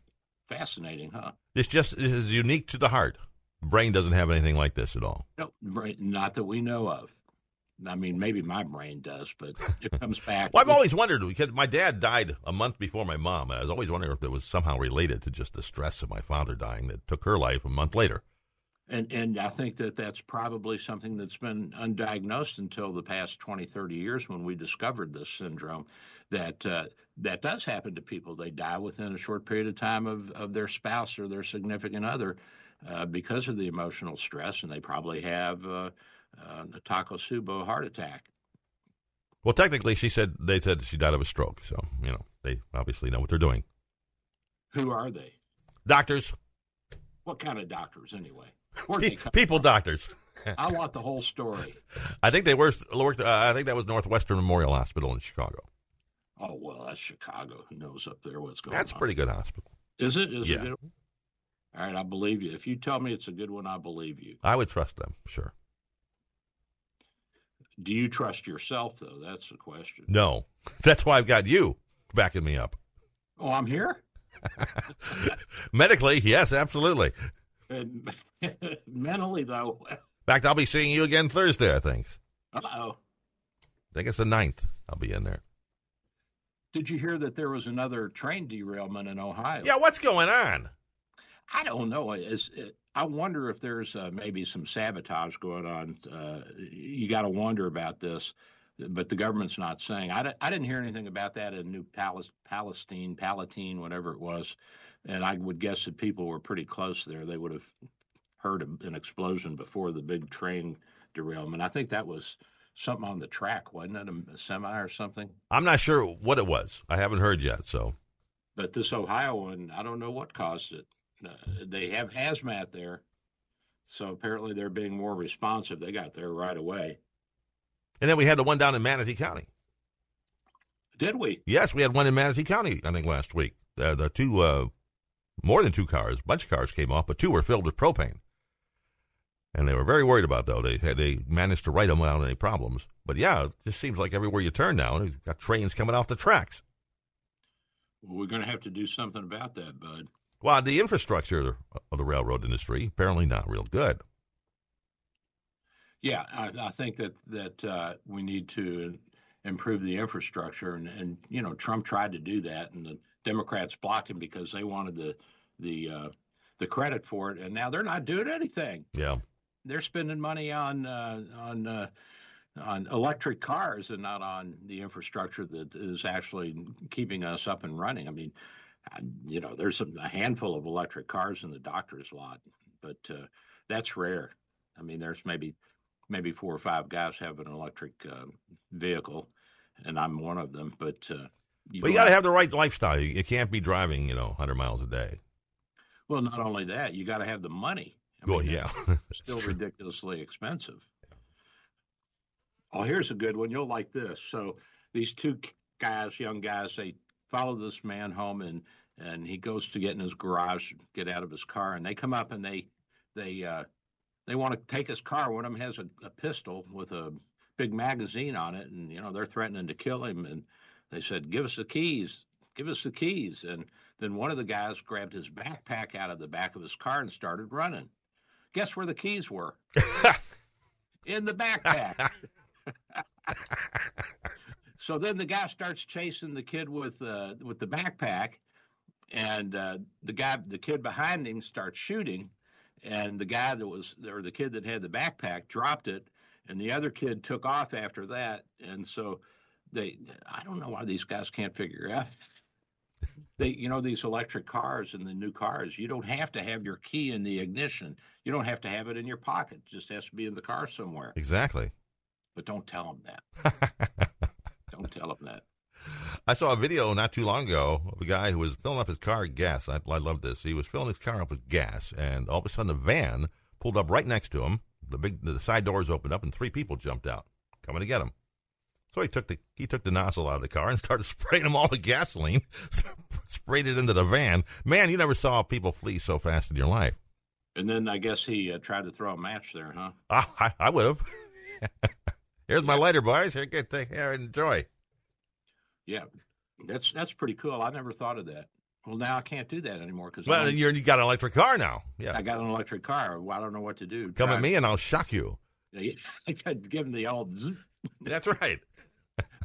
S1: Fascinating, huh?
S2: This just this is unique to the heart. Brain doesn't have anything like this at all.
S1: No, not that we know of. I mean, maybe my brain does, but it comes back.
S2: well, I've always wondered because my dad died a month before my mom. I was always wondering if it was somehow related to just the stress of my father dying that took her life a month later.
S1: And and I think that that's probably something that's been undiagnosed until the past 20, 30 years when we discovered this syndrome. that uh, that does happen to people. They die within a short period of time of, of their spouse or their significant other uh, because of the emotional stress, and they probably have uh, uh, a Takotsubo heart attack.
S2: Well, technically, she said they said she died of a stroke, so you know they obviously know what they're doing.
S1: Who are they?
S2: Doctors.
S1: What kind of doctors, anyway?
S2: Pe- people doctors.
S1: I want the whole story.
S2: I think they were. Uh, I think that was Northwestern Memorial Hospital in Chicago.
S1: Oh well, that's Chicago. Who knows up there what's going
S2: That's
S1: on?
S2: a pretty good hospital.
S1: Is it? Is
S2: Yeah.
S1: it good? All right, I believe you. If you tell me it's a good one, I believe you.
S2: I would trust them, sure.
S1: Do you trust yourself though? That's the question.
S2: No, that's why I've got you backing me up.
S1: Oh, I'm here.
S2: Medically, yes, absolutely.
S1: And mentally though,
S2: In fact, I'll be seeing you again Thursday. I think.
S1: uh oh.
S2: I think it's the 9th. I'll be in there.
S1: Did you hear that there was another train derailment in Ohio?
S2: Yeah, what's going on?
S1: I don't know. Is it, I wonder if there's uh, maybe some sabotage going on. Uh, you got to wonder about this, but the government's not saying. I, didn't hear anything about that in New Palis- Palestine, Palatine, whatever it was, and I would guess that people were pretty close there. They would have heard a- an explosion before the big train derailment. I think that was something on the track, wasn't it? A, a semi or something.
S2: I'm not sure what it was. I haven't heard yet. So
S1: But this Ohio one, I don't know what caused it. Uh, they have hazmat there, so apparently they're being more responsive. They got there right away.
S2: And then we had the one down in Manatee County.
S1: Did we?
S2: Yes, we had one in Manatee County, I think, last week. Uh, the two, uh, more than two cars, a bunch of cars came off, but two were filled with propane. And they were very worried about though. They they managed to right them without any problems. But yeah, it just seems like everywhere you turn now, you've got trains coming off the tracks.
S1: Well, we're going to have to do something about that, bud.
S2: Well, the infrastructure of the railroad industry apparently not real good.
S1: Yeah, I, I think that that uh, we need to improve the infrastructure, and, and you know Trump tried to do that, and the Democrats blocked him because they wanted the the uh, the credit for it, and now they're not doing anything.
S2: Yeah.
S1: they're spending money on uh, on uh, on electric cars and not on the infrastructure that is actually keeping us up and running. I mean, uh, you know, there's some, a handful of electric cars in the doctor's lot, but uh, that's rare. I mean, there's maybe maybe four or five guys have an electric uh, vehicle, and I'm one of them. But uh,
S2: But you got to have the right lifestyle. You, you can't be driving, you know, 100 miles a day.
S1: well, not only that, you got to have the money. I
S2: Well, yeah.
S1: still ridiculously expensive. Oh, here's a good one. You'll like this. So these two guys, young guys, they follow this man home, and and he goes to get in his garage, get out of his car, and they come up and they they uh, they want to take his car. One of them has a, a pistol with a big magazine on it, and you know they're threatening to kill him. And they said, "Give us the keys. Give us the keys." And then one of the guys grabbed his backpack out of the back of his car and started running. Guess where the keys were? In the backpack. so then the guy starts chasing the kid with uh, with the backpack, and uh, the guy, the kid behind him, starts shooting, and the guy that was or the kid that had the backpack dropped it, and the other kid took off after that, and so they, I don't know why these guys can't figure out. They, you know, these electric cars and the new cars, you don't have to have your key in the ignition. You don't have to have it in your pocket. It just has to be in the car somewhere.
S2: Exactly.
S1: But don't tell them that. don't tell them that.
S2: I saw a video not too long ago of a guy who was filling up his car with gas. I, I love this. He was filling his car up with gas, and all of a sudden the van pulled up right next to him. The big the side doors opened up, and three people jumped out, coming to get him. So he took the he took the nozzle out of the car and started spraying them all with gasoline, sprayed it into the van. Man, you never saw people flee so fast in your life.
S1: And then I guess he uh, tried to throw a match there, huh?
S2: Ah, I, I would have. Here's my lighter, boys. Here, get take and enjoy.
S1: Yeah, that's that's pretty cool. I never thought of that. Well, now I can't do that anymore because
S2: Well, you're, you got an electric car now. Yeah,
S1: I got an electric car. Well, I don't know what to do.
S2: come
S1: Try-
S2: at me and I'll shock you.
S1: I could give him the old. Zzz.
S2: That's right.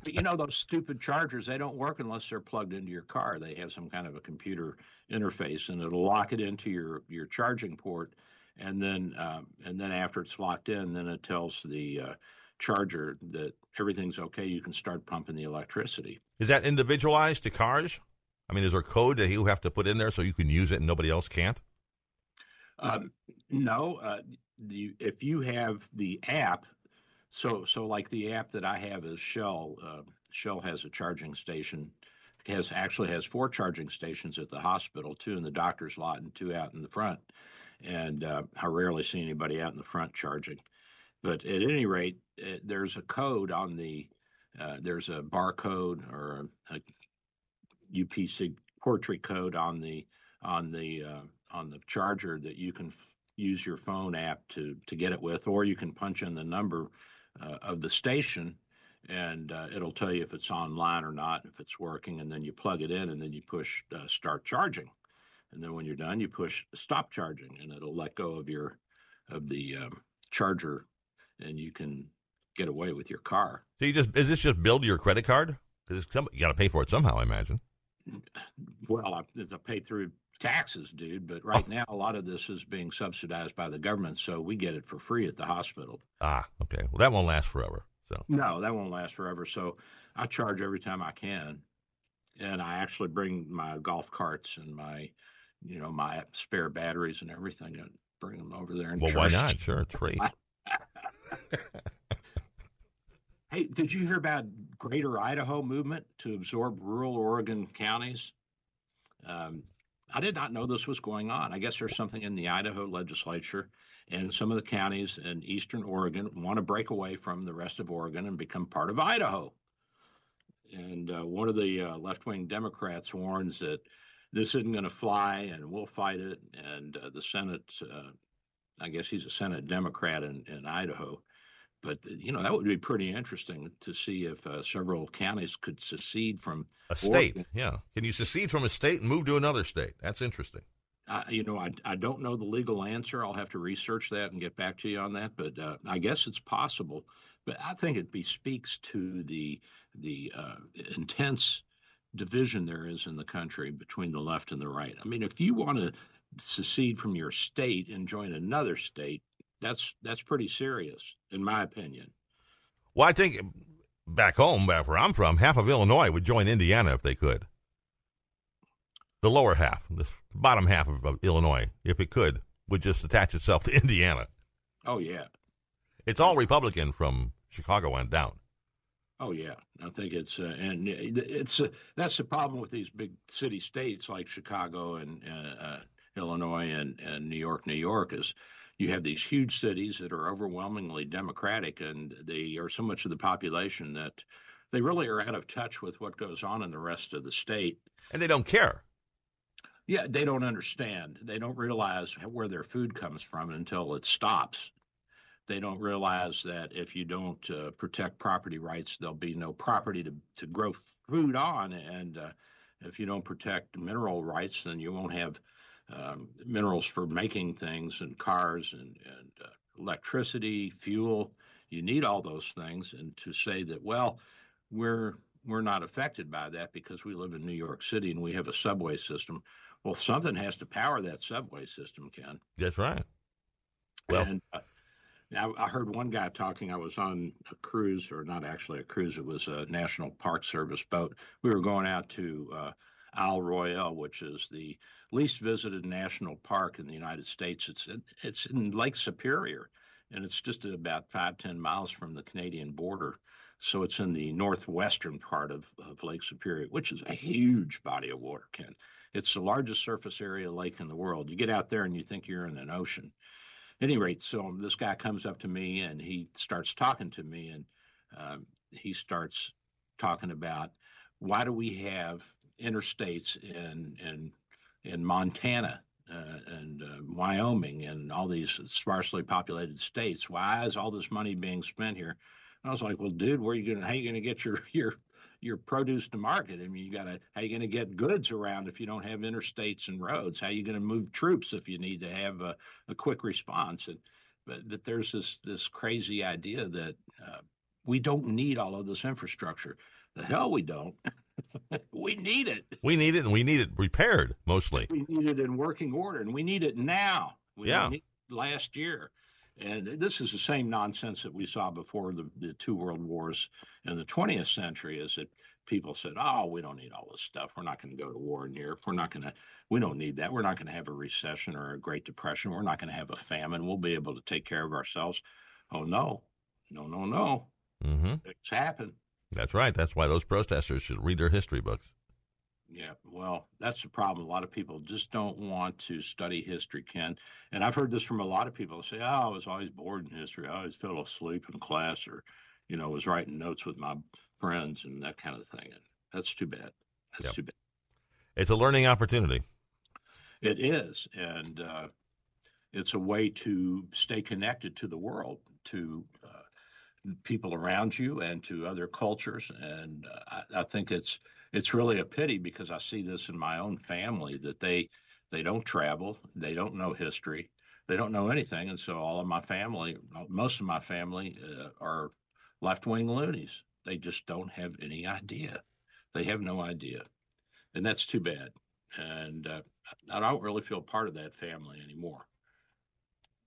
S1: But you know those stupid chargers, they don't work unless they're plugged into your car. They have some kind of a computer interface, and it'll lock it into your your charging port, and then um, and then after it's locked in, then it tells the uh, charger that everything's okay, you can start pumping the electricity.
S2: Is that individualized to cars? I mean, is there code that you have to put in there so you can use it and nobody else can't?
S1: Um, no, uh, the, if you have the app, so so like the app that I have is Shell. Uh, Shell has a charging station. Has actually has four charging stations at the hospital, two in the doctor's lot and two out in the front. And uh, I rarely see anybody out in the front charging. But at any rate, it, there's a code on the uh, there's a barcode or a, a UPC portrait code on the on the uh, on the charger that you can f- use your phone app to to get it with, or you can punch in the number uh, of the station, and uh, it'll tell you if it's online or not, if it's working, and then you plug it in, and then you push uh, start charging, and then when you're done, you push stop charging, and it'll let go of your of the um, charger, and you can get away with your car.
S2: So you just is this just billed to your credit card? Because you got to pay for it somehow, I imagine.
S1: Well, I, it's a pay through taxes, dude. But right now, a lot of this is being subsidized by the government, so we get it for free at the hospital.
S2: Ah, okay. Well, that won't last forever. So
S1: No, that won't last forever. So I charge every time I can, and I actually bring my golf carts and my, you know, my spare batteries and everything, and bring them over there and
S2: well, why not? Sure, it's free.
S1: Hey, did you hear about Greater Idaho movement to absorb rural Oregon counties? Um, I did not know this was going on. I guess there's something in the Idaho legislature, and some of the counties in eastern Oregon want to break away from the rest of Oregon and become part of Idaho. And uh, one of the uh, left wing Democrats warns that this isn't going to fly and we'll fight it. And uh, the Senate, uh, I guess he's a Senate Democrat in, in Idaho but you know that would be pretty interesting to see if uh, several counties could secede from
S2: a state.
S1: Oregon.
S2: Yeah, can you secede from a state and move to another state? That's interesting.
S1: Uh, you know, I, I don't know the legal answer. I'll have to research that and get back to you on that. But uh, I guess it's possible. But I think it bespeaks to the the uh, intense division there is in the country between the left and the right. I mean, if you want to secede from your state and join another state, that's that's pretty serious, in my opinion.
S2: Well, I think back home, back where I'm from, half of Illinois would join Indiana if they could. The lower half, the bottom half of, of Illinois, if it could, would just attach itself to Indiana.
S1: Oh yeah,
S2: It's all Republican from Chicago on down.
S1: oh yeah. I think it's uh, and it's uh, that's the problem with these big city states like Chicago and uh, uh, Illinois and, and New York, New York is you have these huge cities that are overwhelmingly Democratic, and they are so much of the population that they really are out of touch with what goes on in the rest of the state.
S2: And they don't care.
S1: Yeah, they don't understand. They don't realize where their food comes from until it stops. They don't realize that if you don't uh, protect property rights, there'll be no property to, to grow food on. And uh, if you don't protect mineral rights, then you won't have um, minerals for making things and cars and, and uh, electricity, fuel. You need all those things. And to say that, well, we're we're not affected by that because we live in New York City and we have a subway system. Well, something has to power that subway system, Ken.
S2: That's right. Well,
S1: and, uh, I, I heard one guy talking. I was on a cruise, or not actually a cruise. It was a National Park Service boat. We were going out to uh, Isle Royale, which is the least visited national park in the United States. It's in, it's in Lake Superior, and it's just about five ten miles from the Canadian border. So it's in the northwestern part of, of Lake Superior, which is a huge body of water, Ken. It's the largest surface area lake in the world. You get out there and you think you're in an ocean. At any rate, so this guy comes up to me and he starts talking to me, and um, he starts talking about why do we have interstates in in in Montana uh, and uh, Wyoming and all these sparsely populated states? Why is all this money being spent here? I was like, well, dude, where are you gonna how you gonna get your your your produce to market? I mean, you gotta how are you gonna get goods around if you don't have interstates and roads? How are you gonna move troops if you need to have a, a quick response? And but, but there's this this crazy idea that uh, we don't need all of this infrastructure. The hell we don't. we need it.
S2: we need it, and we need it repaired mostly.
S1: We need it in working order, and we need it now. We
S2: Yeah.
S1: need it last year. And this is the same nonsense that we saw before the, the two world wars in the 20th century is that people said, oh, we don't need all this stuff. We're not going to go to war in Europe. We're not going to, we don't need that. We're not going to have a recession or a Great Depression. We're not going to have a famine. We'll be able to take care of ourselves. Oh, no, no, no, no.
S2: Mm-hmm.
S1: It's happened.
S2: That's right. That's why those protesters should read their history books.
S1: Yeah, well, that's the problem. A lot of people just don't want to study history, Ken. And I've heard this from a lot of people say, oh, I was always bored in history. I always fell asleep in class or, you know, was writing notes with my friends and that kind of thing. And that's too bad. That's
S2: Yep.
S1: too bad.
S2: It's a learning opportunity.
S1: It is. And uh, it's a way to stay connected to the world, to people around you and to other cultures. And uh, I, I think it's it's really a pity because I see this in my own family that they they don't travel, they don't know history, they don't know anything, and so all of my family, most of my family, uh, are left wing loonies. They just don't have any idea. They have no idea, and that's too bad. And uh, I don't really feel part of that family anymore,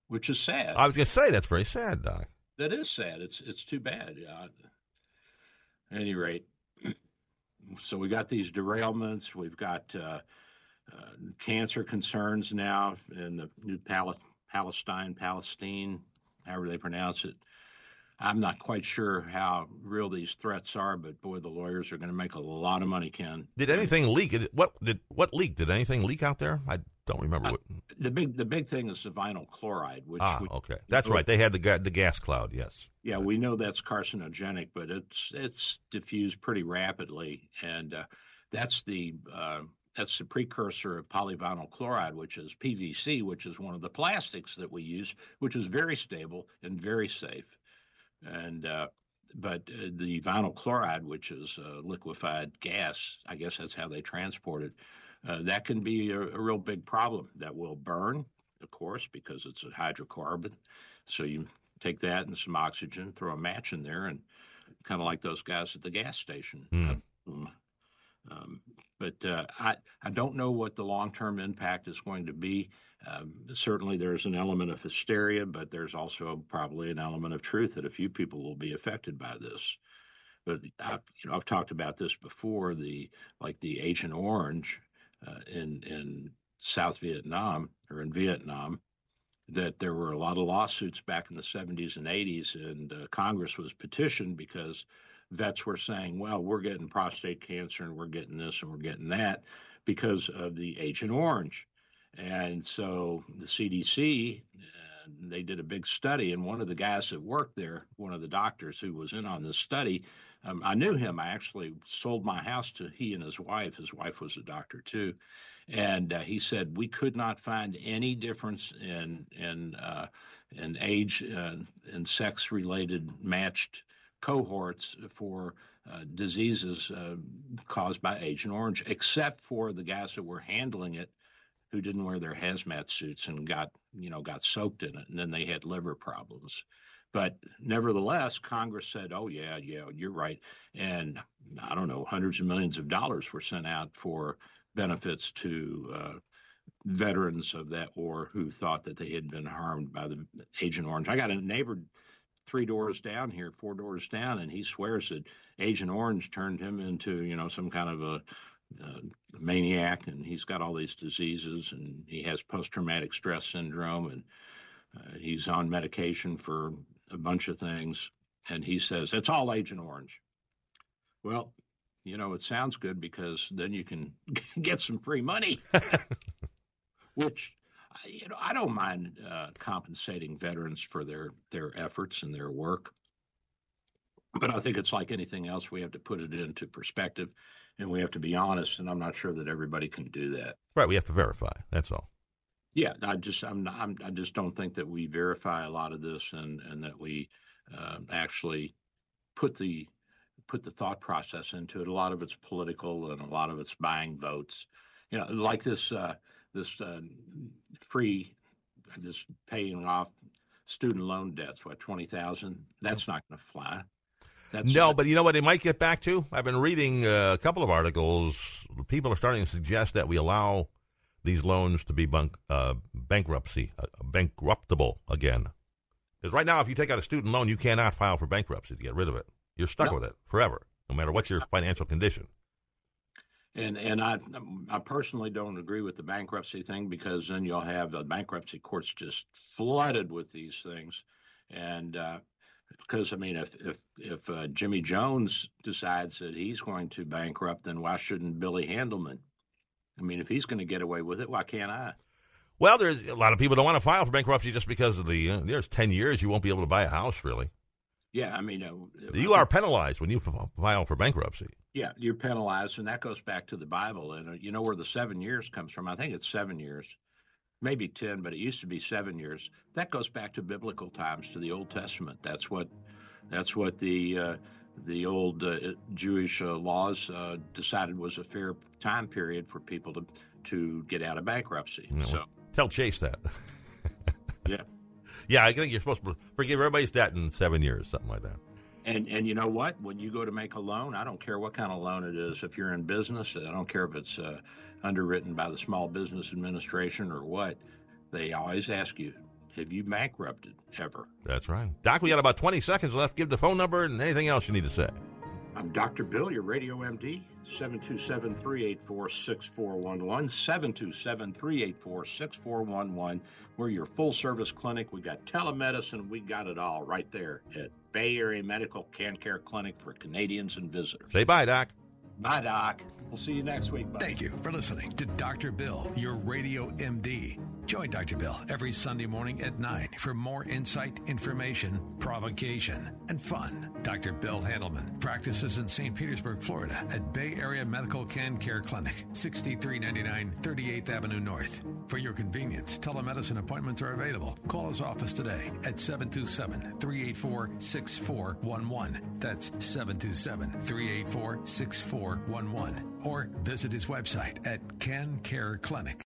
S1: which is sad.
S2: I was going to say that's very sad, Doc.
S1: That is sad. It's it's too bad. Yeah. At any rate, so we got these derailments. We've got uh, uh, cancer concerns now in the new Pal- Palestine, Palestine, however they pronounce it. I'm not quite sure how real these threats are, but boy, the lawyers are going to make a lot of money, Ken.
S2: Did anything leak? What did what leaked? Did anything leak out there? I don't remember. What,
S1: The big the big thing is the vinyl chloride, which
S2: ah,
S1: we,
S2: okay, that's right. They had the ga- the gas cloud. Yes.
S1: Yeah, we know that's carcinogenic, but it's it's diffused pretty rapidly, and uh, that's the uh, that's the precursor of polyvinyl chloride, which is PVC, which is one of the plastics that we use, which is very stable and very safe. And uh, but uh, the vinyl chloride, which is uh, liquefied gas, I guess that's how they transport it. Uh, that can be a, a real big problem. That will burn, of course, because it's a hydrocarbon. So you take that and some oxygen, throw a match in there, and kind of like those guys at the gas station.
S2: Mm.
S1: Um, um, but uh, I I don't know what the long term impact is going to be. Um, certainly, there's an element of hysteria, but there's also probably an element of truth that a few people will be affected by this. But I, you know, I've talked about this before. The like the Agent Orange uh, in in South Vietnam or in Vietnam, that there were a lot of lawsuits back in the 70s and 80s, and uh, Congress was petitioned because vets were saying, well, we're getting prostate cancer and we're getting this and we're getting that because of the Agent Orange. And so the CDC, uh, they did a big study, and one of the guys that worked there, one of the doctors who was in on this study, um, I knew him. I actually sold my house to he and his wife. His wife was a doctor too, and uh, he said we could not find any difference in in uh, in age uh, and sex related matched cohorts for uh, diseases uh, caused by Agent Orange, except for the guys that were handling it who didn't wear their hazmat suits and got you know got soaked in it, and then they had liver problems. But nevertheless, Congress said, "Oh yeah, yeah, you're right," and I don't know, hundreds of millions of dollars were sent out for benefits to uh, veterans of that war who thought that they had been harmed by the Agent Orange. I got a neighbor three doors down here, four doors down, and he swears that Agent Orange turned him into, you know, some kind of a, uh maniac, and he's got all these diseases, and he has post-traumatic stress syndrome, and uh, he's on medication for a bunch of things, and he says it's all Agent Orange. Well, you know, it sounds good because then you can get some free money, which I- you know I don't mind uh, compensating veterans for their their efforts and their work, but I think it's like anything else. We have to put it into perspective, and we have to be honest. And I'm not sure that everybody can do that.
S2: Right. We have to verify. That's all.
S1: Yeah, I just I'm, I'm I just don't think that we verify a lot of this, and and that we uh, actually put the put the thought process into it. A lot of it's political, and a lot of it's buying votes. You know, like this uh, this uh, free this paying off student loan debts. What twenty thousand? That's not going to fly. That's
S2: No, but you know what they might get back to? I've been reading uh, a couple of articles. People are starting to suggest that we allow these loans to be bank, uh, bankruptcy, uh, bankruptable again. Because right now, if you take out a student loan, you cannot file for bankruptcy to get rid of it. You're stuck
S1: No.
S2: with it forever, no matter what your financial condition.
S1: And and I I personally don't agree with the bankruptcy thing because then you'll have the bankruptcy courts just flooded with these things, and uh, because I mean if if if uh, Jimmy Jones decides that he's going to bankrupt, then why shouldn't Billy Handelman? I mean, if he's going to get away with it, why can't I?
S2: Well, there's a lot of people don't want to file for bankruptcy just because of the uh, there's ten years you won't be able to buy a house. Really,
S1: Yeah, I mean, uh,
S2: you are penalized when you file for bankruptcy.
S1: Yeah, you're penalized, and that goes back to the Bible. And uh, you know where the seven years comes from? I think it's seven years, maybe ten, but it used to be seven years. That goes back to biblical times, to the Old Testament. That's what that's what the uh, the old uh, Jewish uh, laws uh, decided was a fair time period for people to to get out of bankruptcy.
S2: Know,
S1: So
S2: Tell Chase that.
S1: yeah,
S2: yeah, I think you're supposed to forgive everybody's debt in seven years, something like that.
S1: and and you know what? When you go to make a loan, I don't care what kind of loan it is. If you're in business, I don't care if it's uh, underwritten by the Small Business Administration or what. They always ask you, "Have you bankrupted ever?"
S2: That's right. Doc, we got about 20 seconds left. Give the phone number and anything else you need to say.
S1: I'm Dr. Bill, your radio MD, 727 384 6411. 727 384 6411. We're your full service clinic. We've got telemedicine. We got it all right there at Bay Area Medical Can Care Clinic for Canadians and visitors.
S2: Say bye, Doc.
S1: Bye, Doc. We'll see you next week. Buddy.
S3: Thank you for listening to Dr. Bill, your radio MD. Join Dr. Bill every Sunday morning at 9 for more insight, information, provocation, and fun. Dr. Bill Handelman practices in St. Petersburg, Florida at Bay Area Medical Can Care Clinic, 6399 38th Avenue North. For your convenience, telemedicine appointments are available. Call his office today at 727 384 6411. That's 727 384 6411. Or visit his website at Can Care Clinic.